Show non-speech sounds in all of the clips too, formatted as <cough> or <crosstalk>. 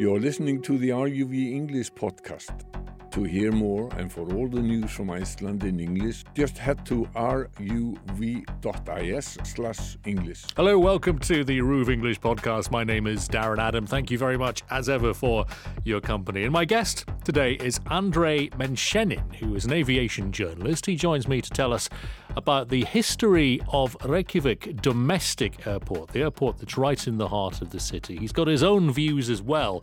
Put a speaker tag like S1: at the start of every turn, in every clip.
S1: You're listening to the RUV English podcast. To hear more and for all the news from Iceland in English, just head to ruv.is slash English.
S2: Hello, welcome to the RUV English podcast. My name is Darren Adam. Thank you very much, as ever, for your company. And my guest today is Andrei Menshenin, who is an aviation journalist. He joins me to tell us about the history of Reykjavik Domestic Airport, the airport that's right in the heart of the city. He's got his own views as well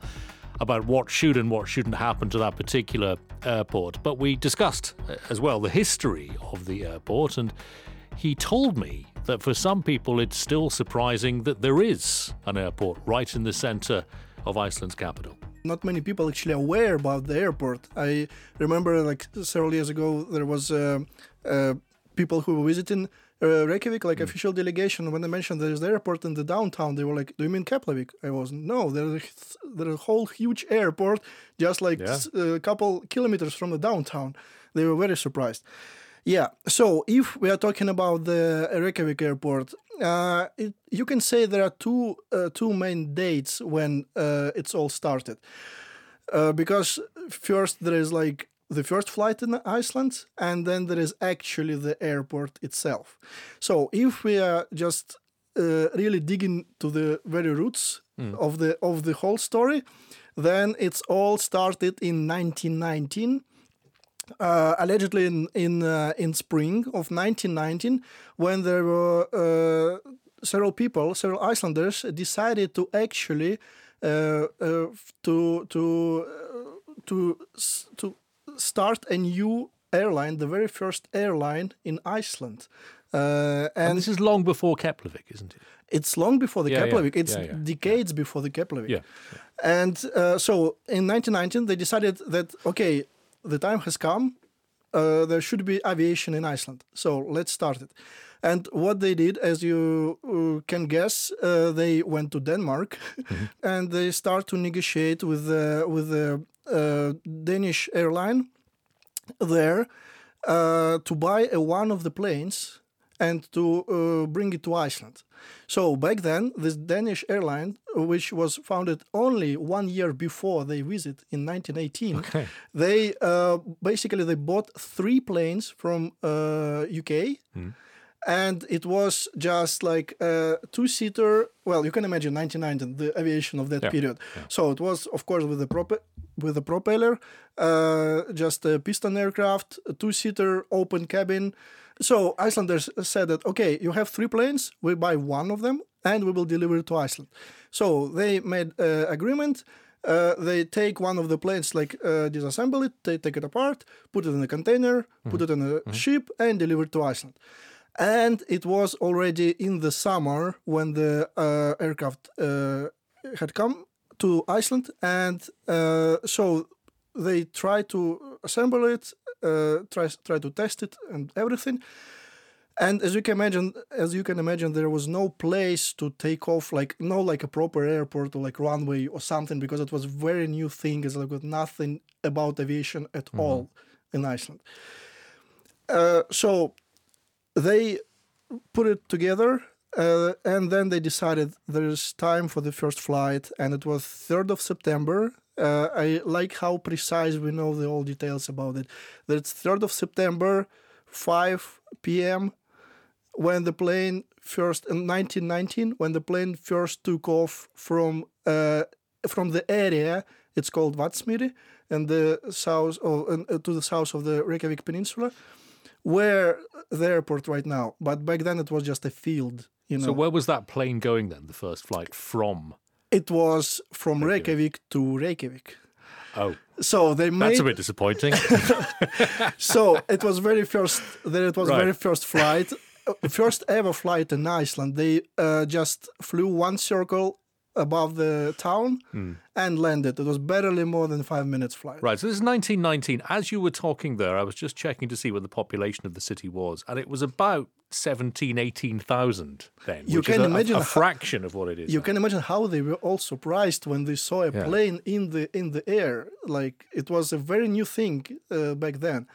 S2: about what should and what shouldn't happen to that particular airport. But we discussed uh, as well the history of the airport, and he told me that for some people it's still surprising that there is an airport right in the centre of Iceland's capital.
S3: Not many people actually aware about the airport. I remember like several years ago there was uh, uh, people who were visiting uh, Reykjavik, like official delegation, when I mentioned there's the airport in the downtown, they were like, "Do you mean Keflavik?" I was, "No, there's a, there's a whole huge airport just like
S2: Yeah.
S3: s- a couple kilometers from the downtown." They were very surprised. Yeah. So if we are talking about the Reykjavik airport, uh, it, you can say there are two uh, two main dates when uh, it's all started. Uh, because first there is like the first flight in Iceland, and then there is actually the airport itself. So if we are just uh, really digging to the very roots of the of the whole story, then it's all started in 1919 uh, allegedly in in uh, in spring of 1919 when there were uh, several people several icelanders decided to actually uh, uh, to to uh, to to start a new airline the very first airline in iceland uh,
S2: And,
S3: and
S2: this is long before Keflavik, isn't it?
S3: it's long before the
S2: Yeah, yeah,
S3: It's
S2: yeah, yeah,
S3: decades before the Keflavik.
S2: Yeah,
S3: And uh, so in 1919, they decided that, okay, the time has come. Uh, there should be aviation in Iceland. So let's start it. And what they did, as you uh, can guess, uh, they went to Denmark <laughs> and they start to negotiate with the, with the uh, Danish airline there uh, to buy a, one of the planes and to uh, bring it to Iceland. So back then, this Danish airline, which was founded only one year before they visit in 1918,
S2: Okay.
S3: they uh, basically they bought three planes from uh, UK. And it was just like a two-seater. Well, you can imagine 1919, the aviation of that
S2: Yeah,
S3: period. So it was, of course, with the prop- with the propeller, uh, just a piston aircraft, a two-seater, open cabin. So Icelanders said that okay, you have three planes, we buy one of them, and we will deliver it to Iceland. So they made uh, agreement. Uh, they take one of the planes, like uh, disassemble it, they take it apart, put it in a container, put it in a ship, and deliver it to Iceland. And it was already in the summer when the uh, aircraft uh, had come to Iceland, and uh, so they tried to assemble it, uh, try try to test it, and everything. And as you can imagine, as you can imagine, there was no place to take off, like no like a proper airport or like runway or something, because it was a very new thing. It's like with nothing about aviation at all in Iceland. Uh, so they put it together uh, and then they decided there's time for the first flight and it was 3rd of september. Uh, i like how precise we know the all details about it. That's 3rd of september 5 p.m when the plane first in 1919 when the plane first took off from uh, from the area it's called Vatnsmýri and the south of, to the south of the Reykjavik peninsula where the airport right now but back then it was just a field you know
S2: So where was that plane going then, the first flight from?
S3: it was from Reykjavik to Reykjavik
S2: Oh,
S3: so they made
S2: that's a bit disappointing. <laughs>
S3: so it was very first there it was
S2: Right.
S3: very first flight uh, first ever flight in iceland they uh, just flew one circle above the town
S2: Hmm.
S3: and landed it was barely more than five minutes flight
S2: Right, so this is 1919. As you were talking there, I was just checking to see what the population of the city was, and it was about 17, 18,000 then,
S3: You
S2: which is
S3: can
S2: a,
S3: imagine
S2: a, a
S3: how-
S2: fraction of what it is.
S3: you
S2: now.
S3: can imagine how they were all surprised when they saw a
S2: Yeah.
S3: plane in the in the air like it was a very new thing uh, back then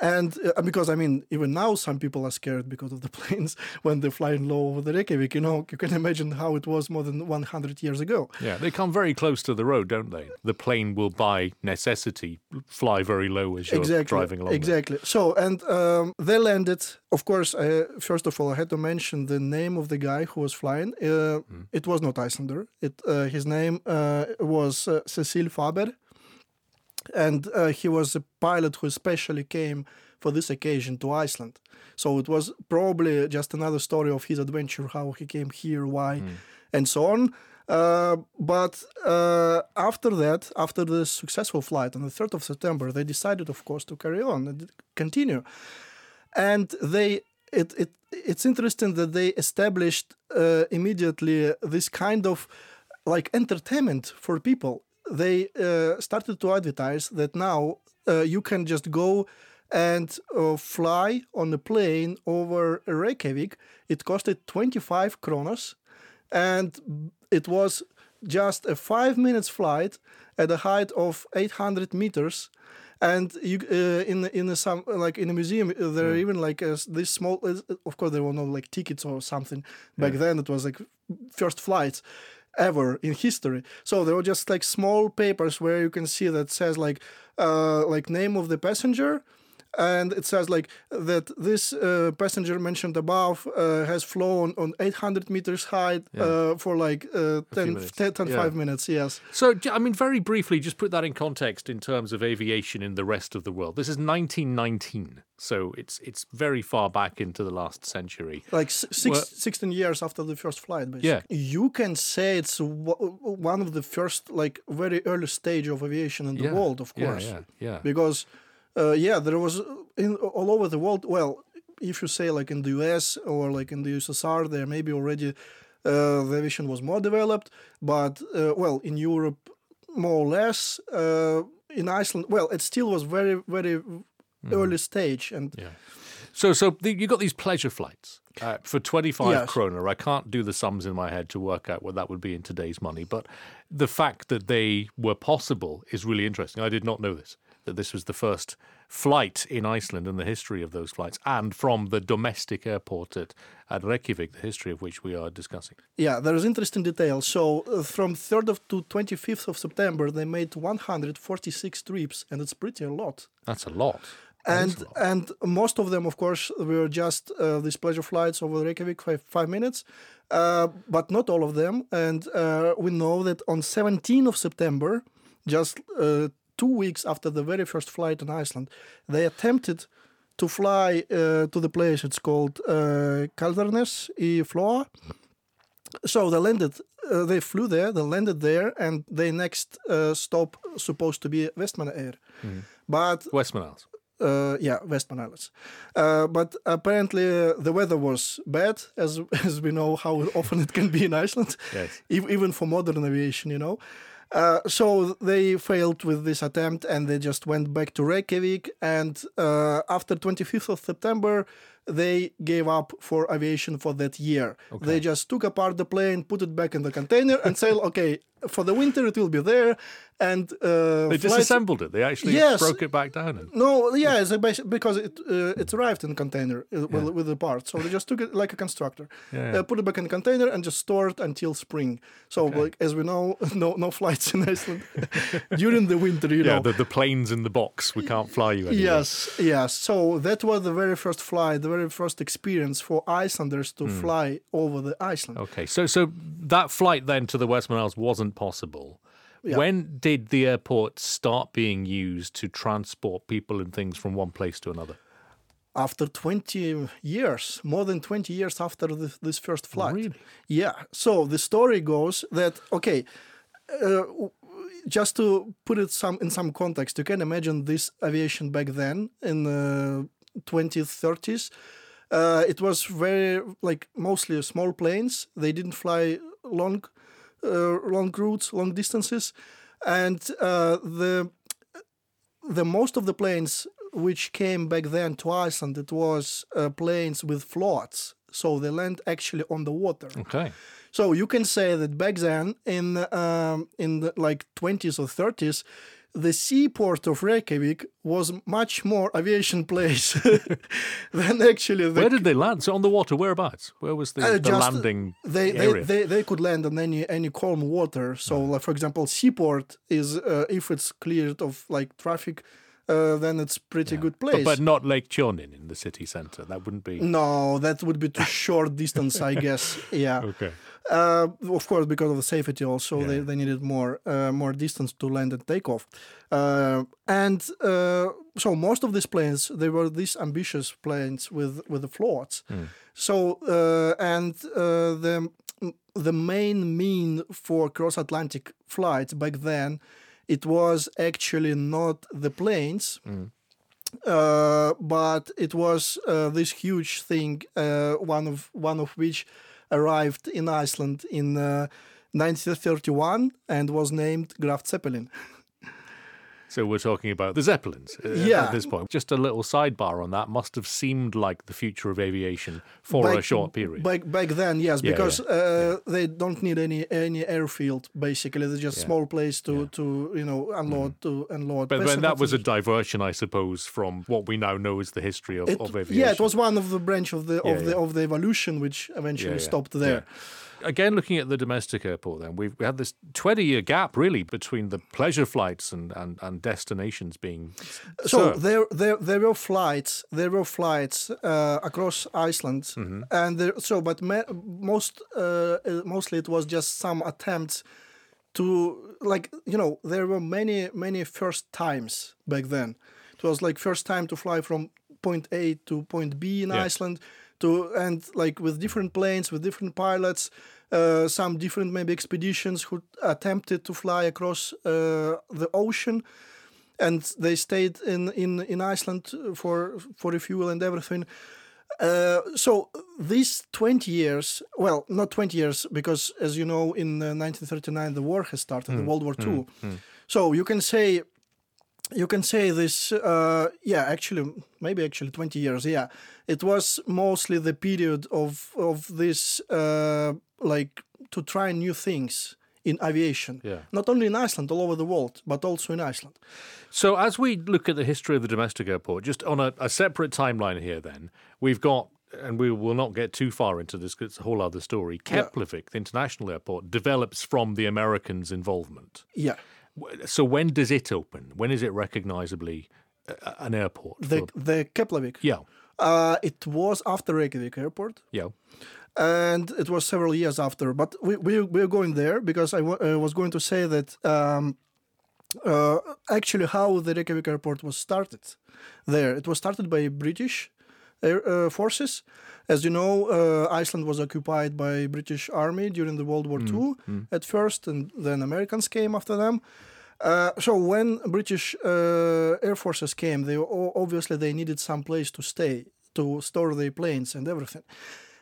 S3: and uh, because I mean, even now some people are scared because of the <laughs> planes when they're flying low over the Reykjavik. You know, you can imagine how it was more than 100 years ago.
S2: Yeah, they come very close to the road, don't they? The plane will, by necessity, fly very low as you're
S3: exactly,
S2: driving along. there.
S3: Exactly. So, and um, they landed. Of course, uh, first of all, I had to mention the name of the guy who was flying. Uh,
S2: Hmm.
S3: It was not Icelander. It uh, his name uh, was uh, Cecil Faber, and uh, he was a pilot who especially came for this occasion to Iceland. So it was probably just another story of his adventure, how he came here, why, and so on. Uh, but uh, after that, after the successful flight on the 3rd of September, they decided, of course, to carry on and continue. And they, it, it, it's interesting that they established uh, immediately this kind of like entertainment for people. They uh, started to advertise that now uh, you can just go and uh, fly on a plane over Reykjavik. It costed 25 kronos and it was just a five minutes flight at a height of 800 meters. And you uh, in in a some like in a museum uh, there are even like uh, this small uh, of course there were no like tickets or something back then. It was like first flights ever in history. So there were just like small papers where you can see that says like uh like name of the passenger and it says like that this uh, passenger mentioned above uh, has flown on 800 meters height uh, for like uh, 10,
S2: minutes.
S3: 10, 10
S2: Yeah.
S3: 5 minutes yes
S2: So, i mean, very briefly, just put that in context in terms of aviation in the rest of the world. This is 1919, so it's it's very far back into the last century.
S3: like six,
S2: Well-
S3: 16 years after the first flight basically.
S2: Yeah.
S3: you can say it's w- one of the first like very early stage of aviation in the
S2: Yeah.
S3: world of
S2: Yeah,
S3: course
S2: yeah, yeah.
S3: because uh, yeah there was uh, in all over the world well if you say like in the us or like in the ussr there maybe already uh, the aviation was more developed but uh, well in europe more or less uh, in iceland well it still was very very early stage and
S2: Yeah. So, so the, you got these pleasure flights uh, for twenty five
S3: Yes.
S2: kroner. I can't do the sums in my head to work out what that would be in today's money, but the fact that they were possible is really interesting. I did not know this. That this was the first flight in Iceland and the history of those flights, and from the domestic airport at, at Reykjavik, the history of which we are discussing.
S3: Yeah, there is interesting details. So uh, from 3rd of to 25th of September, they made 146 trips, and it's pretty a lot.
S2: That's a lot.
S3: And
S2: a lot.
S3: and most of them, of course, were just uh, these pleasure flights over Reykjavik, five, five minutes, uh, but not all of them. And uh, we know that on 17th of September, just uh, two weeks after the very first flight in Iceland, they attempted to fly uh, to the place. It's called uh, Kaldaðarnes í Flóa. So they landed. Uh, they flew there. They landed there, and their next uh, stop supposed to be Vestmannaeyjar. But
S2: Westmanals.
S3: uh, yeah, Westman Islands. Uh, but apparently uh, the weather was bad, as <laughs> as we know how often it can be in Iceland,
S2: Yes.
S3: ev- even for modern aviation, you know. Uh, so they failed with this attempt, and they just went back to Reykjavik. And uh, after 25th of September, they gave up for aviation for that year. They just took apart the plane, put it back in the container, and said, <laughs> "Okay, for the winter it will be there." And uh,
S2: They disassembled it. They actually
S3: Yes.
S2: broke it back down. And,
S3: no, yeah, it's a because it uh, it arrived in container uh, with, with the parts, so they just took it like a constructor,
S2: Yeah, yeah.
S3: Uh, put it back in a container, and just store it until spring. So, like as we know, <laughs> no no flights in Iceland <laughs> during the winter. You
S2: yeah,
S3: know.
S2: the, the planes in the box. We can't fly you.
S3: Yes, yes. So that was the very first flight, the very first experience for Icelanders to
S2: Hmm.
S3: fly over the Iceland.
S2: Okay, so so that flight then to the Westman Isles wasn't possible. When did the airport start being used to transport people and things from one place to another?
S3: After 20 years, more than 20 years after this, this first flight.
S2: Really?
S3: Yeah. So the story goes that okay, uh, just to put it some in some context, you can imagine this aviation back then in the 20s, 30s. Uh, it was very like mostly small planes. They didn't fly long, long routes, long distances, and uh, the the most of the planes which came back then to Iceland, it was uh, planes with floats, so they land actually on the water.
S2: Okay.
S3: So you can say that back then, in um, in the like twenties or thirties, the seaport of Reykjavik was much more aviation place <laughs> than actually the
S2: Where did they land? So on the water, whereabouts? Where was the,
S3: Uh,
S2: the landing
S3: they, they,
S2: area?
S3: they they could land on any any calm water. So, like for example, seaport is uh, if it's cleared of like traffic, uh, then it's pretty good
S2: but,
S3: place.
S2: but not Lake Tjörnin in the city centre. That wouldn't be.
S3: no, that would be too short distance, I guess. <laughs> Yeah.
S2: Okay.
S3: Uh, of course, because of the safety, also they,
S2: Yeah.
S3: they needed more uh, more distance to land and take off. Uh, and uh, so most of these planes, they were these amphibious planes with with the floats. So uh, and uh, the the main mean for cross Atlantic flights back then, it was actually not the planes. Uh, but it was uh, this huge thing, uh, one of one of which arrived in Iceland in uh, 1931 and was named Graf Zeppelin. <laughs>
S2: So we're talking about the Zeppelins uh,
S3: Yeah.
S2: at this point. Just a little sidebar on that. Must have seemed like the future of aviation for a short period.
S3: Back back then, yes,
S2: Yeah,
S3: because
S2: yeah,
S3: uh, they don't need any any airfield. Basically, they're just small place to to you know unload to unload.
S2: but then that was a diversion, I suppose, from what we now know as the history of,
S3: It-
S2: of aviation.
S3: yeah, it was one of the branch of the of the of the evolution which eventually stopped there.
S2: Again, looking at the domestic airport, then we've we had this twenty-year gap really between the pleasure flights and, and, and destinations being
S3: So
S2: served.
S3: there, there, there were flights. There were flights uh, across Iceland,
S2: Mm-hmm.
S3: and there, so, but ma- most, uh, uh, mostly it was just some attempts to, like, you know, there were many, many first times back then. It was like first time to fly from point A to point B in
S2: Yeah.
S3: Iceland, to and like with different planes, with different pilots. Uh, some different maybe expeditions who attempted to fly across uh, the ocean and they stayed in in in Iceland for for refuel and everything. Uh, so these 20 years, well, not 20 years, because as you know, in uh, 1939 the war has started, the World War II. So you can say, you can say this, uh, yeah, actually, maybe actually 20 years, yeah. It was mostly the period of of this, uh, like to try new things in aviation.
S2: Yeah.
S3: Not only in Iceland, all over the world, but also in Iceland.
S2: So, as we look at the history of the domestic airport, just on a, a separate timeline here, then we've got, and we will not get too far into this because it's a whole other story. Keflavik, the international airport, develops from the Americans' involvement.
S3: Yeah.
S2: W- So, when does it open? When is it recognizably a- an airport?
S3: The
S2: for-
S3: the Keflavik.
S2: yeah,
S3: Uh, it was after Reykjavik Airport,
S2: yeah,
S3: and it was several years after. But we we we're going there because I uh, was going to say that um, uh, actually how the Reykjavik Airport was started there. It was started by British air uh, forces. As you know, uh, Iceland was occupied by British Army during the World War II at first, and then Americans came after them. Uh, so when British uh, air forces came, they obviously they needed some place to stay, to store their planes and everything,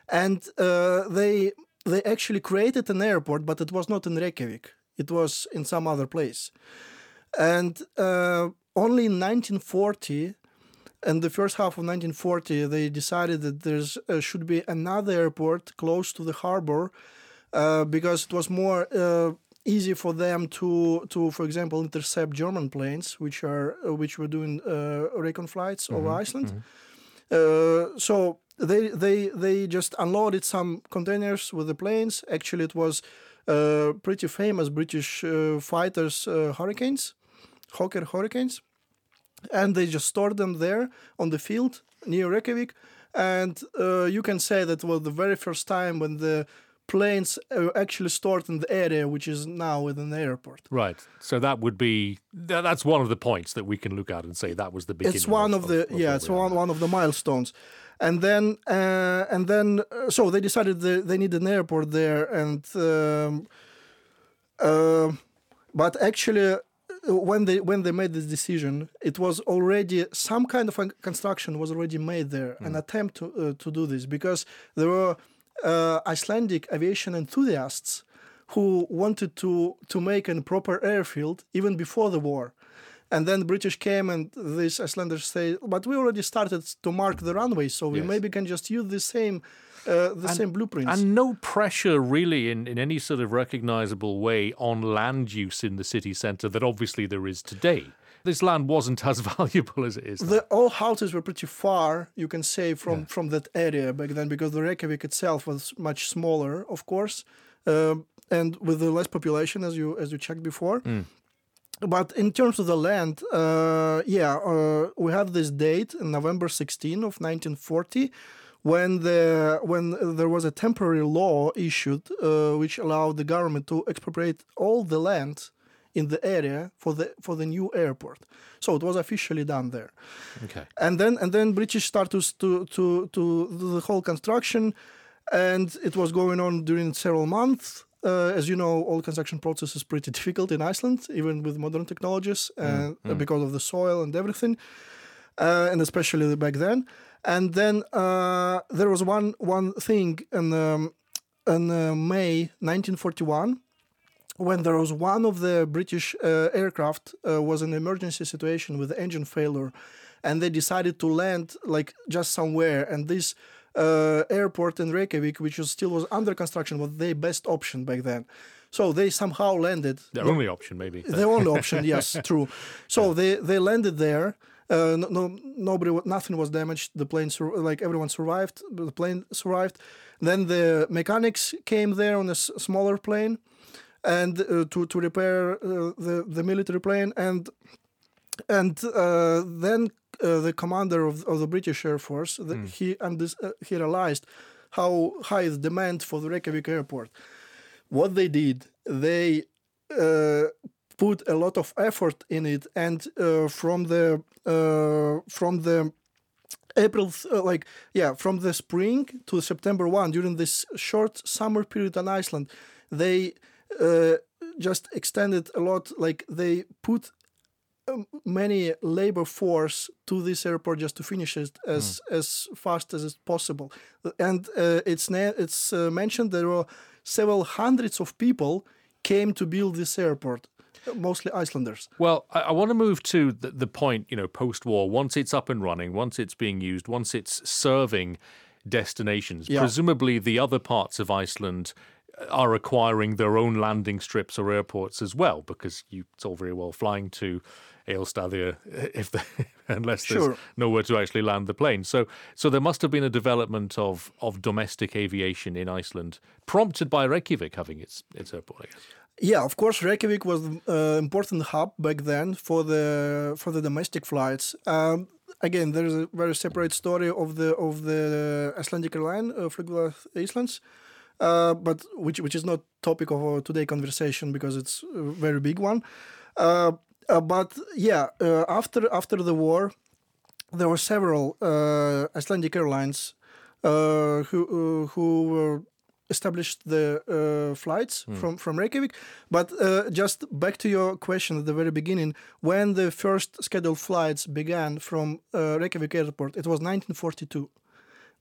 S3: and uh, they they actually created an airport, but it was not in Reykjavik. It was in some other place, and uh, only in 1940. And the first half of 1940, they decided that there uh, should be another airport close to the harbor uh, because it was more uh, easy for them to, to, for example, intercept German planes, which are uh, which were doing uh, recon flights over Iceland. Uh, so they they they just unloaded some containers with the planes. Actually, it was uh, pretty famous British uh, fighters uh, Hurricanes, Hawker Hurricanes, and they just stored them there on the field near Reykjavik. And uh, you can say that was the very first time when the planes uh, actually stored in the area which is now within the airport.
S2: right. So that would be that's one of the points that we can look at and say that was the beginning.
S3: it's one of, the yeah
S2: where
S3: it's one one of the milestones and then uh, and then uh, so they decided they, they need an airport there and um, uh, but actually when they when they made this decision it was already some kind of construction was already made there an attempt to uh, to do this because there were uh, Icelandic aviation enthusiasts who wanted to to make a proper airfield even before the war and then British came and these Icelanders say, but we already started to mark the runway, so we
S2: Yes.
S3: maybe can just use the same uh, the same blueprints.
S2: And no pressure really in, in any sort of recognizable way on land use in the city centre that obviously there is today. This land wasn't <laughs> as valuable as it is.
S3: the all houses were pretty far, you can say, from from that area back then, because the Reykjavik itself was much smaller, of course, um, and with the less population, as you as you checked before. But in terms of the land, uh, yeah, uh, we have this date, November 16 of 1940, when the when there was a temporary law issued uh, which allowed the government to expropriate all the land in the area for the for the new airport. So it was officially done there
S2: okay.
S3: and then and then British started to to to do the whole construction, and it was going on during several months. Uh, as you know, all construction process is pretty <laughs> difficult in Iceland, even with modern technologies, uh, because of the soil and everything, uh, and especially back then. And then uh, there was one one thing in um, in uh, May 1941 when there was one of the British uh, aircraft uh, was an emergency situation with engine failure, and they decided to land like just somewhere. And this uh, airport in Reykjavik, which was still was under construction, was their best option back then. So they somehow landed.
S2: Their only option, maybe.
S3: The only option, yes, <laughs> true. So they they landed there. Uh, no, no, nobody, nothing was damaged. The plane, sur- like everyone survived. The plane survived. Then the mechanics came there on a s- smaller plane, and uh, to to repair uh, the the military plane, and and uh, then uh, the commander of, of the British Air Force, the, he and this, uh, he realized how high the demand for the Reykjavik airport. What they did, they uh, put a lot of effort in it, and uh, from the from the April, uh, like yeah, from the spring to September one, during this short summer period on Iceland, they uh, just extended a lot. Like they put um, many labor force to this airport just to finish it as as fast as possible. And uh, it's it's uh, mentioned there were several hundreds of people came to build this airport, mostly Icelanders.
S2: Well, I, I want to move to the, the point, you know, post war, once it's up and running, once it's being used, once it's serving destinations.
S3: Yeah.
S2: Presumably, the other parts of Iceland uh, are acquiring their own landing strips or airports as well, because you, it's all very well flying to Egilsstaðir uh, if the, <laughs> unless there's
S3: Sure.
S2: nowhere to actually land the plane. So, so there must have been a development of of domestic aviation in Iceland, prompted by Reykjavik having its its airport. I guess.
S3: Yeah, of course, Reykjavik was an important hub back then for the for the domestic flights. Um, again, there is a very separate story of the of the Icelandic airline, uh, Flugfélag Íslands, uh, but which which is not topic of our today conversation because it's a very big one. Uh, uh, but yeah, uh, after after the war, there were several uh, Icelandic airlines uh, who uh, who were established the uh, flights from from Reykjavik. But uh, just back to your question at the very beginning, when the first scheduled flights began from uh, Reykjavik airport, it was 1942.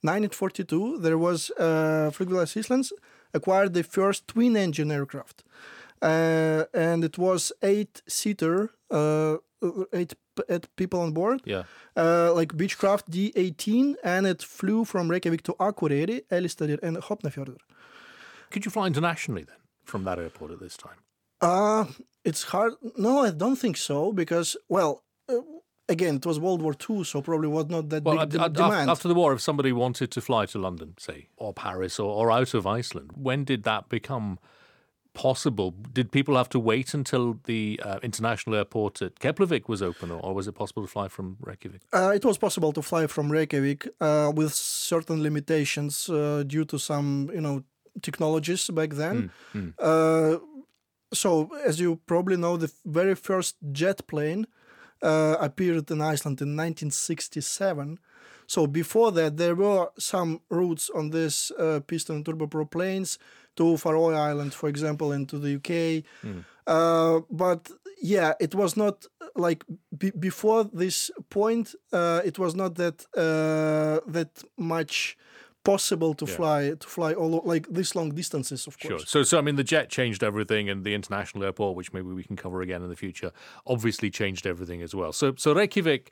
S3: 1942, there was uh, Flugfélag Íslands acquired the first twin engine aircraft. Uh, and it was eight seater, uh, eight, people on board
S2: Yeah.
S3: uh, like Beechcraft D18, and it flew from Reykjavik to Akureyri, Egilsstaðir, and Hornafjörður.
S2: Could you fly internationally then from that airport at this time?
S3: Uh, it's hard. No, I don't think so because, well, uh, again, it was World War II, so probably was not that
S2: Well,
S3: big
S2: ad-
S3: de- demand.
S2: after the war, if somebody wanted to fly to London, say, or Paris, or, or out of Iceland, when did that become possible? Did people have to wait until the uh, international airport at Keflavik was open, or, or was it possible to fly from Reykjavik?
S3: Uh, it was possible to fly from Reykjavik uh, with certain limitations uh, due to some, you know, technologies back then. Uh, so, as you probably know, the very first jet plane uh, appeared in Iceland in 1967. So before that, there were some routes on this uh, piston turboprop planes to Faroe Island, for example, and to the UK. Uh, but yeah, it was not like be- before this point. Uh, it was not that uh, that much possible to fly to fly all like this long distances. Of course Sure.
S2: So, so I mean, the jet changed everything, and the international airport, which maybe we can cover again in the future, obviously changed everything as well. So, so Reykjavik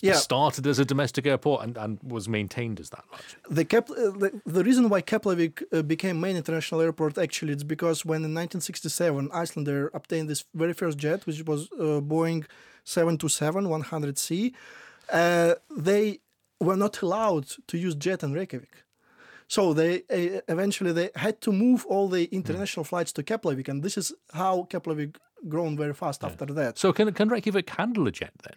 S3: Yeah.
S2: started as a domestic airport and, and was maintained as that much.
S3: the, Kep- uh, the the reason why Keflavik uh, became main international airport actually it's because when in 1967 Icelandair obtained this very first jet, which was uh, Boeing 727 100C, uh, they were not allowed to use jet in Reykjavik. So they uh, eventually they had to move all the international flights to Keflavik, and this is how Keflavik grown very fast after that.
S2: So, can can Reykjavik handle a jet then?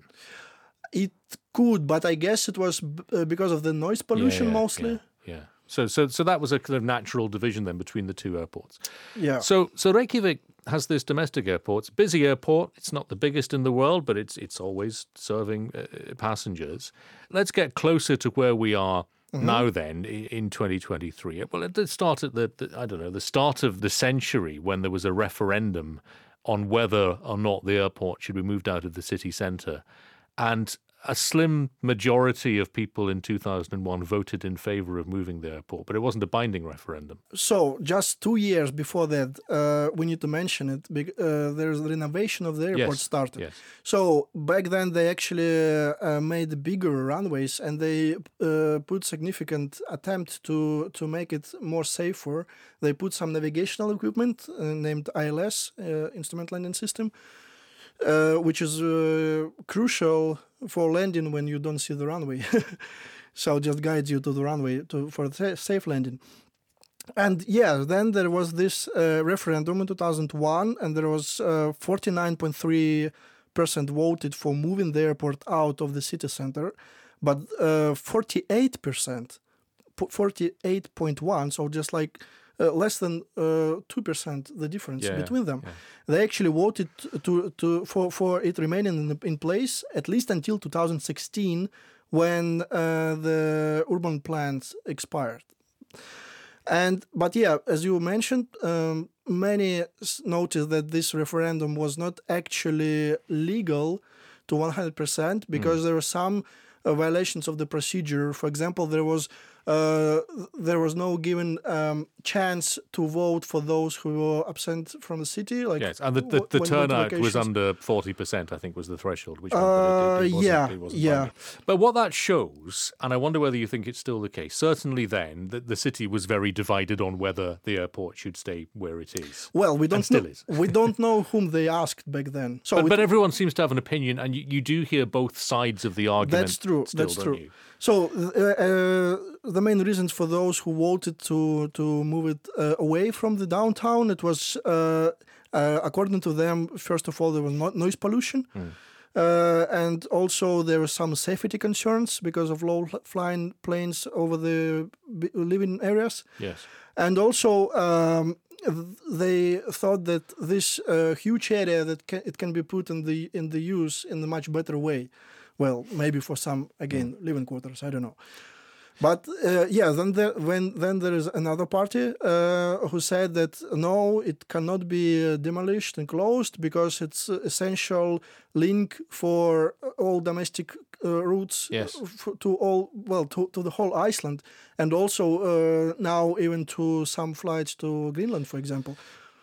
S3: It could, but I guess it was b- uh, because of the noise pollution
S2: Yeah,
S3: mostly.
S2: Yeah. yeah. So, so, so that was a kind of natural division then between the two airports.
S3: yeah.
S2: So, so Reykjavik has this domestic airport. It's a busy airport. It's not the biggest in the world, but it's it's always serving uh, passengers. Let's get closer to where we are Mm-hmm. now. Then in 2023. Well, at the start at the, the I don't know the start of the century when there was a referendum on whether or not the airport should be moved out of the city centre, and a slim majority of people in 2001 voted in favour of moving the airport, but it wasn't a binding referendum.
S3: So just two years before that, uh, we need to mention it. Uh, there's the renovation of the airport
S2: Yes,
S3: started.
S2: yes.
S3: So back then they actually uh, made bigger runways and they uh, put significant attempt to to make it more safer. They put some navigational equipment uh, named ILS, uh, Instrument Landing System, uh, which is uh, crucial for landing when you don't see the runway. <laughs> so just guides you to the runway to for safe landing. And yeah, then there was this uh, referendum in 2001, and there was uh, 49.3 percent voted for moving the airport out of the city center, but uh, 48 percent, 48.1, so just like uh, less than uh, two percent the difference
S2: Yeah,
S3: between them.
S2: yeah.
S3: They actually voted to to for for it remaining in, in place at least until 2016, when uh, the urban plans expired. And but yeah, as you mentioned, um, many noticed that this referendum was not actually legal to 100% because there were some uh, violations of the procedure. For example, there was uh, there was no given um, chance to vote for those who were absent from the city. Like
S2: Yes, and the, the, the
S3: when you went to
S2: turnout was under 40%, I think was the threshold, which
S3: Uh,
S2: it, it, it wasn't,
S3: yeah,
S2: wasn't
S3: yeah.
S2: binding. But what that shows, and I wonder whether you think it's still the case, certainly then, that the city was very divided on whether the airport should stay where it is.
S3: Well, we don't know, <laughs> we don't know whom they asked back then. So
S2: But,
S3: it-
S2: but everyone seems to have an opinion, and you, you do hear both sides of the argument.
S3: That's true.
S2: Still,
S3: That's true.
S2: you?
S3: So uh, uh, the main reasons for those who voted to to move it uh, away from the downtown, it was uh, uh, according to them. First of all, there was no- noise pollution. Uh, and also there were some safety concerns because of low flying planes over the b- living areas.
S2: Yes.
S3: And also, um, they thought that this uh, huge area that can, it can be put in the in the use in a much better way. Well, maybe for some again living quarters, I don't know. But uh, yeah, then there, when then there is another party uh, who said that no, it cannot be uh, demolished and closed because it's uh, essential link for all domestic uh, routes
S2: Yes.
S3: f- to all well to, to the whole Iceland and also uh, now even to some flights to Greenland, for example.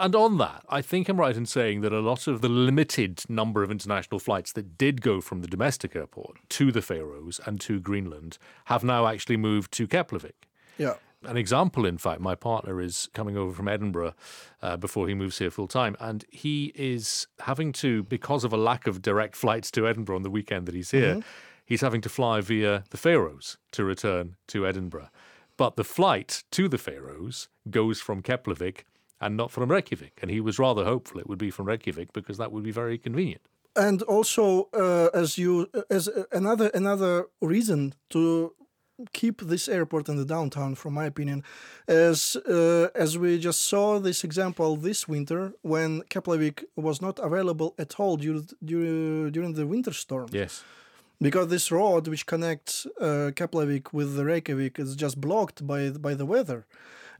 S2: And on that, I think I'm right in saying that a lot of the limited number of international flights that did go from the domestic airport to the Faroes and to Greenland have now actually moved to Keflavik.
S3: Yeah.
S2: An example, in fact, my partner is coming over from Edinburgh uh, before he moves here full time, and he is having to, because of a lack of direct flights to Edinburgh on the weekend that he's here, he's having to fly via the Faroes to return to Edinburgh. But the flight to the Faroes goes from Keflavik and not from Reykjavik, and he was rather hopeful it would be from Reykjavik because that would be very convenient.
S3: and also uh, as you as another another reason to keep this airport in the downtown from my opinion as uh, as we just saw this example this winter when Keflavik was not available at all during during, during the winter storm
S2: Yes.
S3: because this road which connects uh, Keflavik with the Reykjavik is just blocked by by the weather,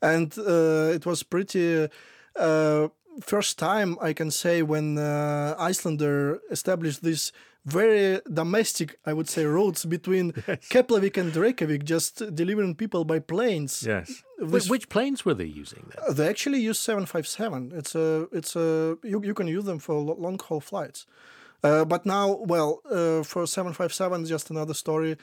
S3: and uh, it was pretty. Uh, first time I can say when uh, Icelandair established this very domestic, I would say, roads between <laughs> Keflavik and Reykjavik, just delivering people by planes.
S2: Yes.
S3: This-
S2: Which planes were they using then?
S3: They actually use 757. It's a, it's a, you, you can use them for long haul flights. Uh, but now, well, uh, for 757, just another story.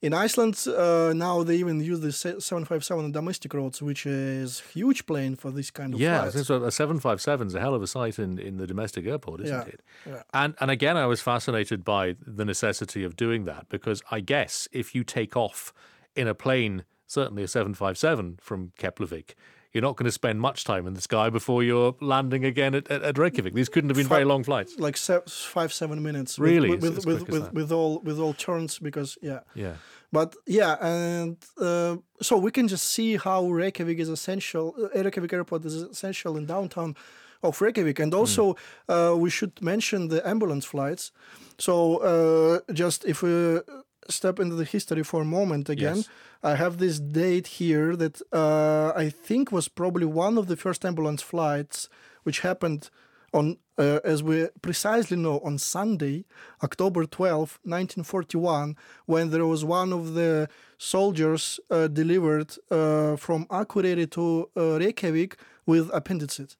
S3: In Iceland, uh, now they even use the 757 on domestic roads, which is huge plane for this kind of
S2: Yeah,
S3: flights.
S2: so a 757 is a hell of a sight in, in the domestic airport, isn't
S3: Yeah,
S2: it?
S3: yeah.
S2: And and again, I was fascinated by the necessity of doing that because I guess if you take off in a plane, certainly a 757 from Keflavik, you're not going to spend much time in the sky before you're landing again at, at, at Reykjavik. These couldn't have been very long flights.
S3: Like se- five, seven minutes.
S2: Really?
S3: With, with, with, with, with all with all turns, because, yeah.
S2: Yeah.
S3: But yeah, and uh, so we can just see how Reykjavik is essential. Uh, Reykjavik Airport is essential in downtown of Reykjavik, and also uh, we should mention the ambulance flights. So uh, just if we step into the history for a moment again,
S2: Yes.
S3: I have this date here that uh, I think was probably one of the first ambulance flights which happened on, uh, as we precisely know, on Sunday, October 12, 1941, when there was one of the soldiers uh, delivered uh, from Akureyri to uh, Reykjavik with appendicitis.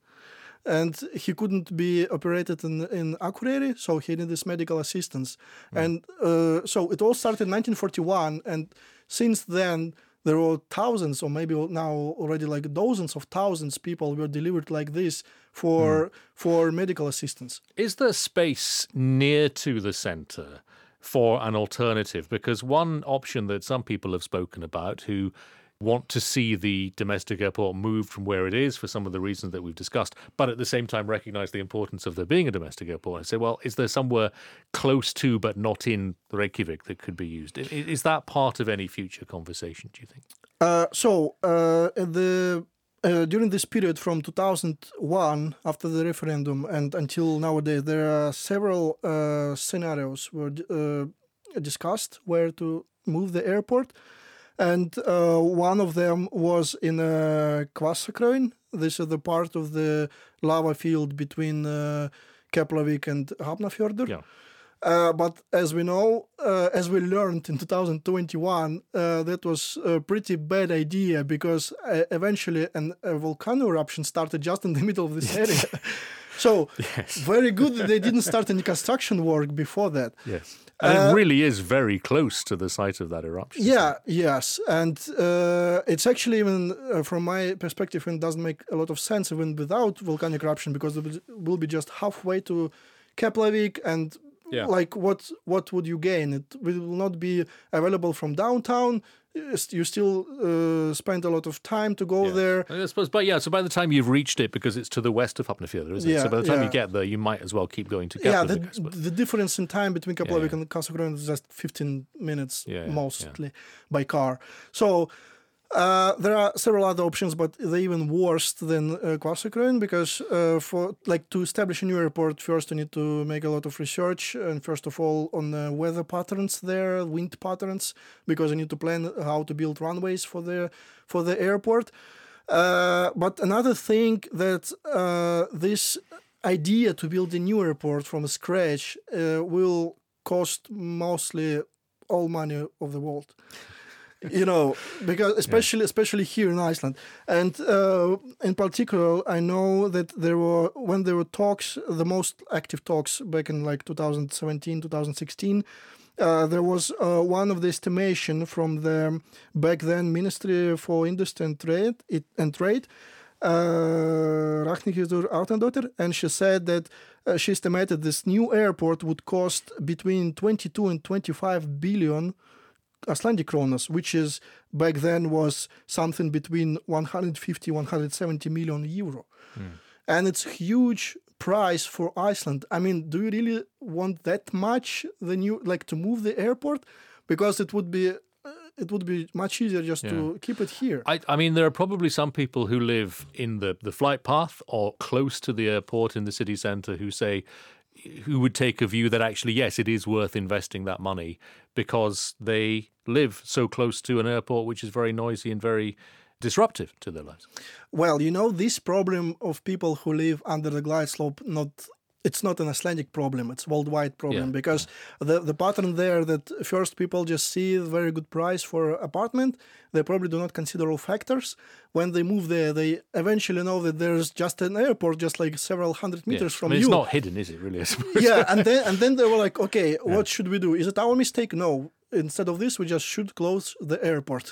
S3: And he couldn't be operated in, in Akureyri, so he needed this medical assistance. And uh, so it all started in 1941, and since then, there were thousands, or maybe now already like dozens of thousands people were delivered like this for for medical assistance.
S2: Is there space near to the centre for an alternative? Because one option that some people have spoken about who want to see the domestic airport moved from where it is for some of the reasons that we've discussed, but at the same time recognize the importance of there being a domestic airport and say, well, is there somewhere close to but not in Reykjavik that could be used? Is that part of any future conversation, do you think?
S3: Uh, so uh, the uh, during this period from 2001 after the referendum and until nowadays there are several uh, scenarios were uh, discussed where to move the airport and uh, one of them was in uh, Hvassahraun. This is the part of the lava field between uh, Keflavik and Hafnarfjörður.
S2: Yeah.
S3: Uh, but as we know, uh, as we learned in 2021, uh, that was a pretty bad idea because uh, eventually an, a volcano eruption started just in the <laughs> middle of this area. <laughs> so <laughs> very good that they didn't start any construction work before that.
S2: Yes. And it really is very close to the site of that eruption.
S3: Yeah, yes, and uh, it's actually even uh, from my perspective, it doesn't make a lot of sense even without volcanic eruption because it will- be just halfway to Keflavik, and
S2: Yeah.
S3: like what what would you gain? It will not be available from downtown. You still uh, spend a lot of time to go
S2: Yes.
S3: there.
S2: I suppose, but yeah, so by the time you've reached it, because it's to the west of Hafnarfjörður, isn't it? So by the time you get there, you might as well keep going to
S3: yeah, the, the difference in time between Keflavik
S2: yeah.
S3: and Hvassahraun is just 15 minutes
S2: Yeah, yeah,
S3: mostly by car. So uh, there are several other options, but they're even worse than uh, Hvassahraun because uh, for like to establish a new airport, first you need to make a lot of research and first of all on the weather patterns there, wind patterns, because you need to plan how to build runways for the for the airport. Uh, but another thing that uh, this idea to build a new airport from scratch uh, will cost mostly all money of the world. You know, because especially especially here in Iceland, and uh, in particular, I know that there were when there were talks, the most active talks back in like 2017, 2016. Uh, there was uh, one of the estimation from the back then Ministry for Industry and Trade, it, and Trade, uh, Ragnheiður Árnadóttir, and she said that uh, she estimated this new airport would cost between 22 and 25 billion Icelandic kronas, which is back then was something between 150 170 million euro, and it's a huge price for Iceland. I mean, do you really want that much? The new like to move the airport because it would be. uh, It would be much easier just to keep it here.
S2: I, I mean, there are probably some people who live in the, the flight path or close to the airport in the city centre who say, who would take a view that actually, yes, it is worth investing that money because they live so close to an airport which is very noisy and very disruptive to their lives.
S3: Well, you know, this problem of people who live under the glide slope, not it's not an Icelandic problem; it's worldwide problem
S2: Yeah,
S3: because the the pattern there that first people just see a very good price for apartment, they probably do not consider all factors. When they move there, they eventually know that there's just an airport just like several hundred
S2: Yeah.
S3: meters
S2: I
S3: from
S2: mean,
S3: you.
S2: It's not hidden, is it? Really? I
S3: yeah, and then and then they were like, okay, <laughs> what should we do? Is it our mistake? No. Instead of this, we just should close the airport.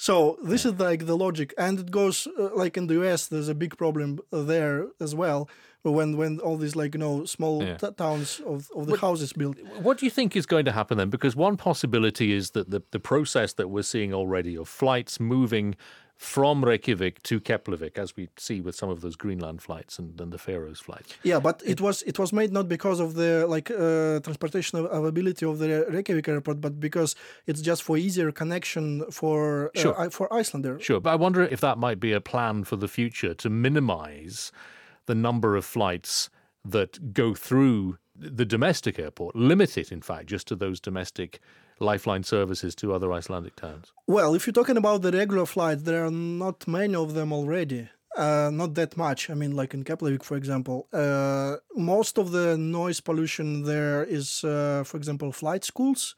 S3: So this is like the logic, and it goes uh, like in the US. There's a big problem there as well when when all these like you know small
S2: Yeah.
S3: t- towns of, of the houses built.
S2: What do you think is going to happen then? Because one possibility is that the, the process that we're seeing already of flights moving from Reykjavik to Keflavik, as we see with some of those Greenland flights and, and the Faroes flights.
S3: Yeah, but it was it was made not because of the like uh, transportation availability of the Reykjavik airport, but because it's just for easier connection for uh,
S2: Sure.
S3: I- for Icelanders.
S2: Sure, but I wonder if that might be a plan for the future to minimize the number of flights that go through the domestic airport, limit it, in fact, just to those domestic lifeline services to other Icelandic towns.
S3: Well, if you're talking about the regular flights, there are not many of them already. Uh, not that much. I mean, like in Keflavik, for example, uh, most of the noise pollution there is, uh, for example, flight schools.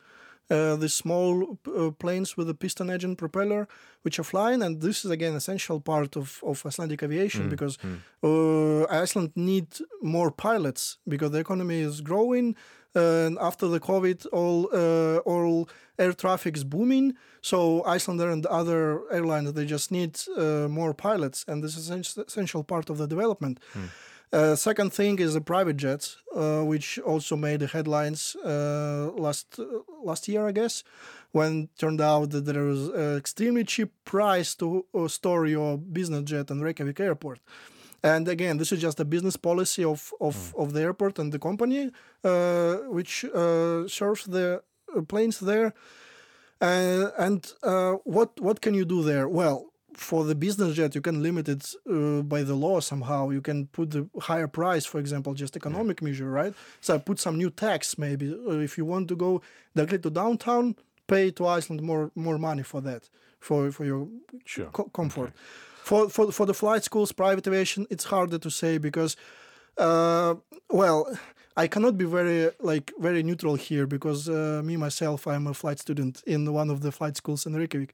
S3: Uh, the small uh, planes with a piston engine propeller, which are flying, and this is again essential part of, of Icelandic aviation because uh, Iceland need more pilots because the economy is growing, and after the COVID, all uh, all air traffic is booming. So Icelandair and other airlines they just need uh, more pilots, and this is essen- essential part of the development. Uh, second thing is the private jets, uh, which also made the headlines uh, last uh, last year, I guess, when it turned out that there was an extremely cheap price to uh, store your business jet in Reykjavik airport. And again, this is just a business policy of of, of the airport and the company, uh, which uh, serves the planes there. Uh, and uh, what what can you do there? Well, for the business jet, you can limit it uh, by the law somehow. You can put the higher price, for example, just economic measure, right? So put some new tax maybe. Uh, if you want to go directly to downtown, pay to Iceland more more money for that, for for your
S2: Sure.
S3: co- comfort. For, for for the flight schools, private aviation, it's harder to say because, uh, well, I cannot be very like very neutral here because uh, me myself, I'm a flight student in one of the flight schools in Reykjavik.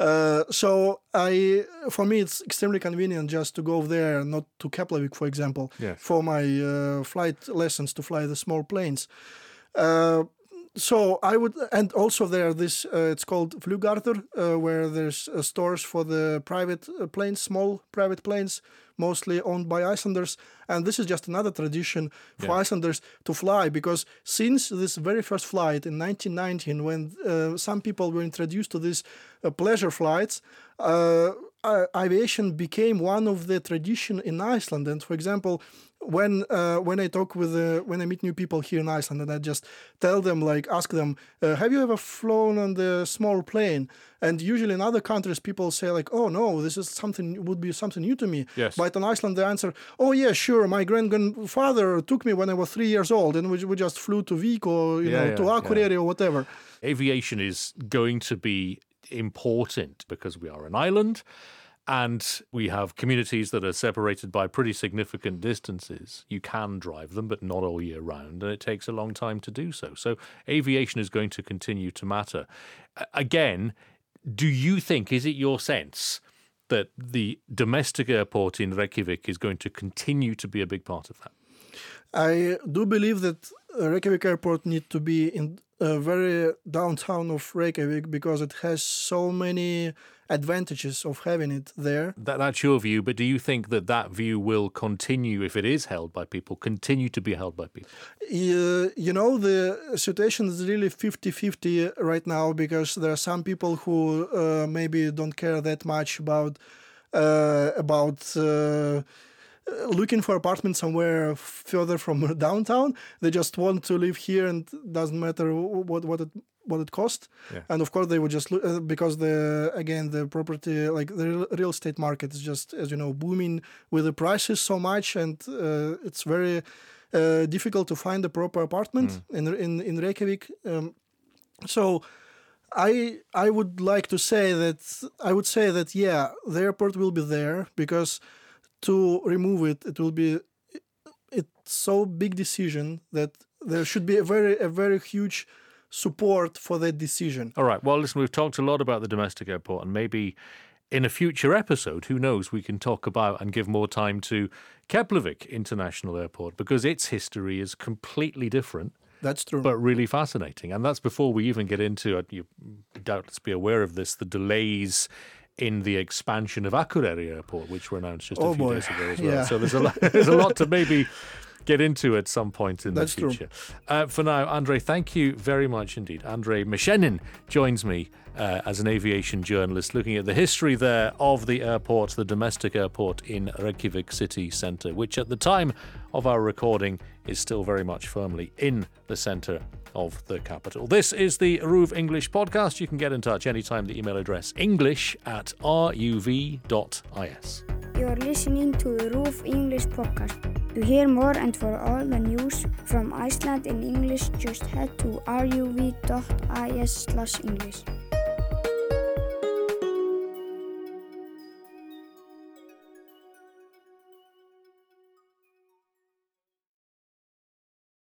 S3: Uh, so I, for me, it's extremely convenient just to go there, not to Keflavik, for example,
S2: Yes.
S3: for my uh, flight lessons to fly the small planes. Uh, so I would, and also there this uh, it's called Fluggarðar, uh, where there's uh, stores for the private uh, planes, small private planes, mostly owned by Icelanders, and this is just another tradition for
S2: Yeah.
S3: Icelanders to fly because since this very first flight in 1919, when uh, some people were introduced to these uh, pleasure flights. Uh, uh, aviation became one of the tradition in Iceland, and for example, when uh, when I talk with uh, when I meet new people here in Iceland, and I just tell them like ask them, uh, have you ever flown on the small plane? And usually in other countries, people say like, oh no, this is something would be something new to me.
S2: Yes.
S3: But in Iceland, they answer, oh yeah, sure, my grand grandfather took me when I was three years old, and we, we just flew to Vik or you
S2: Yeah,
S3: know
S2: yeah,
S3: to
S2: yeah.
S3: Akureyri or whatever.
S2: aviation is going to be important because we are an island and we have communities that are separated by pretty significant distances. You can drive them, but not all year round, and it takes a long time to do so. So, aviation is going to continue to matter. Again, do you think, is it your sense that the domestic airport in Reykjavik is going to continue to be a big part of that?
S3: I do believe that uh, Reykjavik Airport needs to be in a very downtown of Reykjavik because it has so many advantages of having it there.
S2: That, that's your view, but do you think that that view will continue, if it is held by people, continue to be held by people?
S3: Uh, you know, the situation is really 50 50 right now because there are some people who uh, maybe don't care that much about. Uh, about uh, looking for apartment somewhere further from <laughs> downtown, they just want to live here, and doesn't matter what what it what it costs.
S2: Yeah.
S3: And of course, they would just look uh, because the again the property like the real- estate market is just as you know booming with the prices so much, and uh, it's very uh, difficult to find a proper apartment in in in Reykjavik. Um, so. I I would like to say that I would say that yeah the airport will be there because to remove it it will be it's so big decision that there should be a very a very huge support for that decision.
S2: All right. Well, listen, we've talked a lot about the domestic airport, and maybe in a future episode, who knows, we can talk about and give more time to Keflavik International Airport because its history is completely different.
S3: That's true.
S2: But really fascinating. And that's before we even get into, uh, you doubtless be aware of this, the delays in the expansion of Akureyri Airport, which were announced just
S3: oh
S2: a few
S3: boy.
S2: days ago as well. <laughs>
S3: Yeah.
S2: So there's a lot, <laughs> there's a lot to maybe get into at some point in
S3: That's
S2: the future. Uh, for now, Andrei, thank you very much indeed. Andrei Menshenin joins me uh, as an aviation journalist looking at the history there of the airport, the domestic airport in Reykjavik city centre, which at the time of our recording is still very much firmly in the centre of the capital. This is the RÚV English podcast. You can get in touch anytime. The email address english at ruv.is.
S4: You're listening to the RÚV English podcast. To hear more and for all the news from Iceland in English, just head to ruv.is/english.